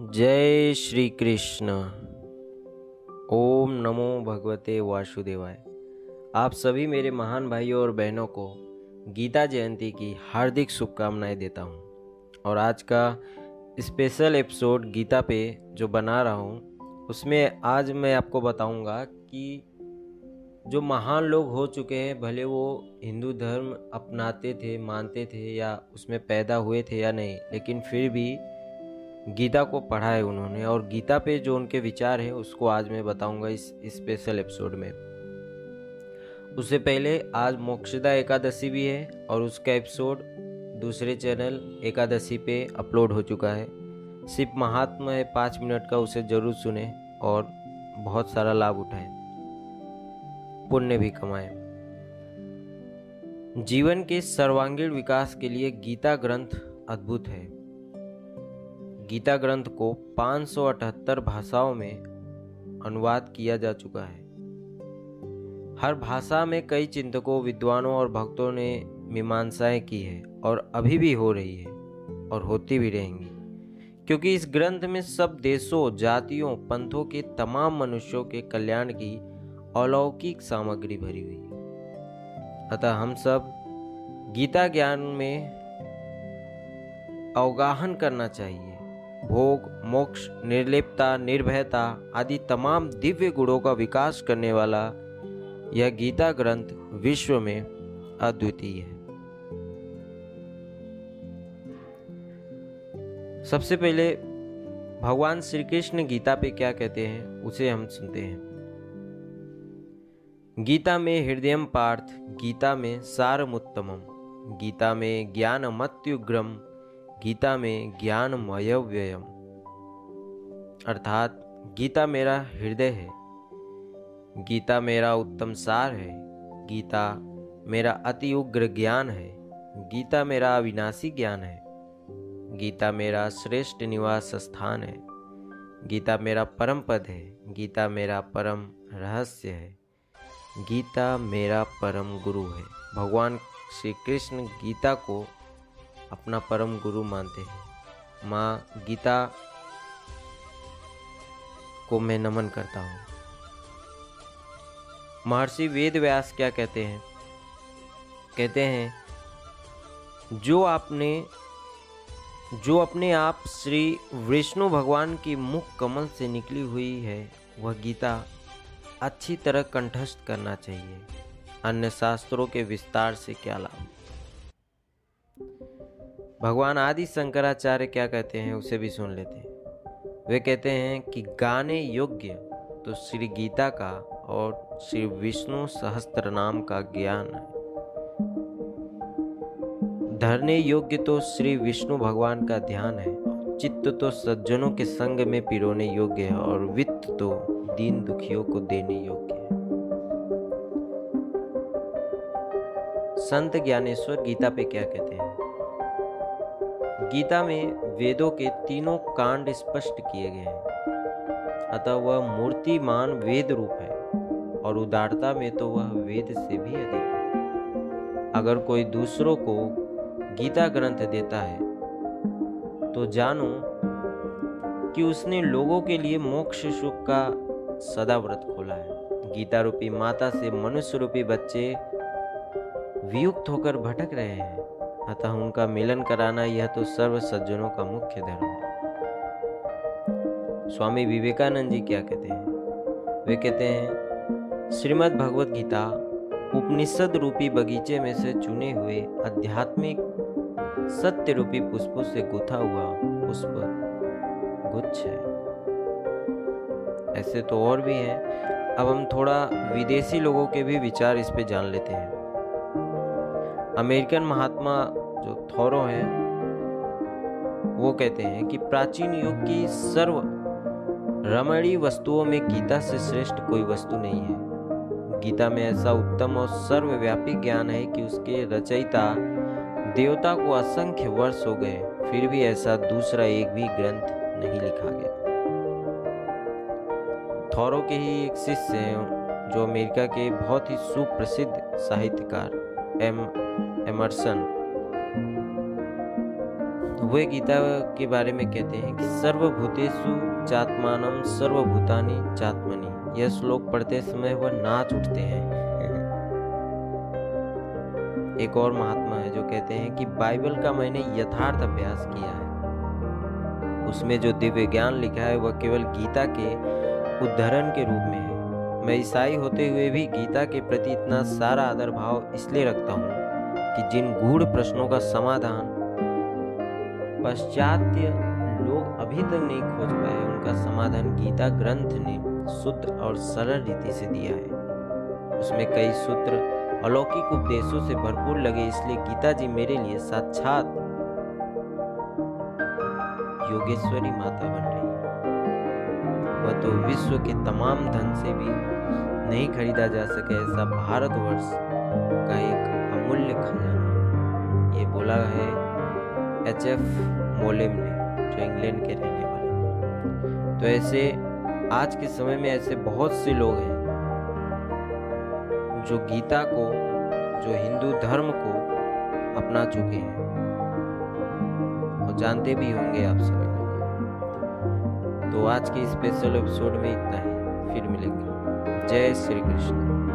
जय श्री कृष्ण। ओम नमो भगवते वासुदेवाय। आप सभी मेरे महान भाइयों और बहनों को गीता जयंती की हार्दिक शुभकामनाएँ देता हूँ। और आज का स्पेशल एपिसोड गीता पे जो बना रहा हूँ, उसमें आज मैं आपको बताऊँगा कि जो महान लोग हो चुके हैं, भले वो हिंदू धर्म अपनाते थे, मानते थे या उसमें पैदा हुए थे या नहीं, लेकिन फिर भी गीता को पढ़ा है उन्होंने, और गीता पे जो उनके विचार हैं, उसको आज मैं बताऊँगा इस स्पेशल एपिसोड में। उससे पहले आज मोक्षदा एकादशी भी है, और उसका एपिसोड दूसरे चैनल एकादशी पे अपलोड हो चुका है। सिर्फ़ महात्मा है, पाँच मिनट का उसे ज़रूर सुने, और बहुत सारा लाभ उठाएँ। पुण्य भी कमाएँ। जीवन के सर्वांगीण विकास के लिए गीता ग्रंथ अद्भुत है। गीता ग्रंथ को 578 भाषाओं में अनुवाद किया जा चुका है। हर भाषा में कई चिंतकों, विद्वानों और भक्तों ने मीमांसाएँ की है और अभी भी हो रही है और होती भी रहेंगी। क्योंकि इस ग्रंथ में सब देशों, जातियों, पंथों के तमाम मनुष्यों के कल्याण की अलौकिक सामग्री भरी हुई है। अतः हम सब गीता ज्ञान में अवगाहन करना चाहिए। भोग, मोक्ष निर्लिप्ता निर्भयता आदि तमाम दिव्य गुणों का विकास करने वाला यह गीता ग्रंथ विश्व में अद्वितीय है। सबसे पहले भगवान श्री कृष्ण गीता पे क्या कहते हैं, उसे हम सुनते हैं। गीता में हृदय पार्थ, गीता में सारमुत्तमम गीता में ज्ञान मत्युग्रम गीता में ज्ञान व्ययम अर्थात, गीता मेरा हृदय है, गीता मेरा उत्तम सार है, गीता मेरा अति उग्र ज्ञान है, गीता मेरा अविनाशी ज्ञान है, गीता मेरा श्रेष्ठ निवास स्थान है, गीता मेरा परम पद है, गीता मेरा परम रहस्य है, गीता मेरा परम गुरु है। भगवान श्री कृष्ण गीता को अपना परम गुरु मानते हैं। माँ गीता को मैं नमन करता हूँ। महर्षि वेद व्यास क्या कहते हैं? कहते हैं, जो आपने, जो अपने आप श्री विष्णु भगवान की मुख कमल से निकली हुई है, वह गीता अच्छी तरह कंठस्थ करना चाहिए। अन्य शास्त्रों के विस्तार से क्या लाभ? भगवान आदि शंकराचार्य क्या कहते हैं, उसे भी सुन लेते हैं। वे कहते हैं कि गाने योग्य तो श्री गीता का और श्री विष्णु सहस्त्र नाम का ज्ञान है। धरने योग्य तो श्री विष्णु भगवान का ध्यान है, चित्त तो सज्जनों के संग में पिरोने योग्य है और वित्त तो दीन दुखियों को देने योग्य है। संत ज्ञानेश्वर गीता पे क्या कहते हैं? गीता में वेदों के तीनों कांड स्पष्ट किए गए हैं। अतः वह मूर्तिमान वेद रूप है और उदारता में तो वह वेद से भी अधिक है। अगर कोई दूसरों को गीता ग्रंथ देता है तो जानो कि उसने लोगों के लिए मोक्ष सुख का सदा व्रत खोला है। गीता रूपी माता से मनुष्य रूपी बच्चे वियुक्त होकर भटक रहे हैं। अतः उनका मिलन कराना यह तो सर्व सज्जनों का मुख्य धर्म है। स्वामी विवेकानंद जी क्या कहते हैं? वे कहते हैं, श्रीमद् भगवत गीता उपनिषद रूपी बगीचे में से चुने हुए आध्यात्मिक सत्य रूपी पुष्पों से गुथा हुआ पुष्प गुच्छ है। ऐसे तो और भी हैं। अब हम थोड़ा विदेशी लोगों के भी विचार इस पे जान लेते हैं। अमेरिकन महात्मा जो थोरो हैं, वो कहते हैं कि प्राचीन युग की सर्व रमणीय वस्तुओं में गीता से श्रेष्ठ कोई वस्तु नहीं है। गीता में ऐसा उत्तम और सर्वव्यापी ज्ञान है कि उसके रचयिता देवता को असंख्य वर्ष हो गए, फिर भी ऐसा दूसरा एक भी ग्रंथ नहीं लिखा गया। थौरो के ही एक शिष्य हैं, जो अमेरिका के बहुत ही सुप्रसिद्ध साहित्यकार एम एमरसन। वे गीता के बारे में कहते हैं कि सर्वभूतेषु चात्मानम सर्वभूतानि चात्मनि यह श्लोक पढ़ते समय वह नाच उठते हैं। एक और महात्मा है जो कहते हैं कि बाइबल का मैंने यथार्थ अभ्यास किया है। उसमें जो दिव्य ज्ञान लिखा है वह केवल गीता के उद्धरण के रूप में है। मैं ईसाई होते हुए भी गीता के प्रति इतना सारा आदर भाव इसलिए रखता हूँ कि जिन गूढ़ प्रश्नों का समाधान पाश्चात्य लोग अभी तक नहीं खोज पाए उनका समाधान गीता ग्रंथ ने शुद्ध और सरल रीति से दिया है। उसमें कई सूत्र अलौकिक उपदेशों से भरपूर लगे, इसलिए गीता जी मेरे लिए साक्षात योगेश्वरी माता बन तो विश्व के तमाम धन से भी नहीं खरीदा जा सके ऐसा भारतवर्ष का एक अमूल्य खजाना। ये बोला है एच एफ़ मोलेम ने, जो इंग्लैंड के रहने वाले तो ऐसे, आज के समय में ऐसे बहुत से लोग हैं, जो गीता को, जो हिंदू धर्म को अपना चुके हैं। और जानते भी होंगे आप सभी। तो आज के स्पेशल एपिसोड में इतना ही। फिर मिलेंगे। जय श्री कृष्ण।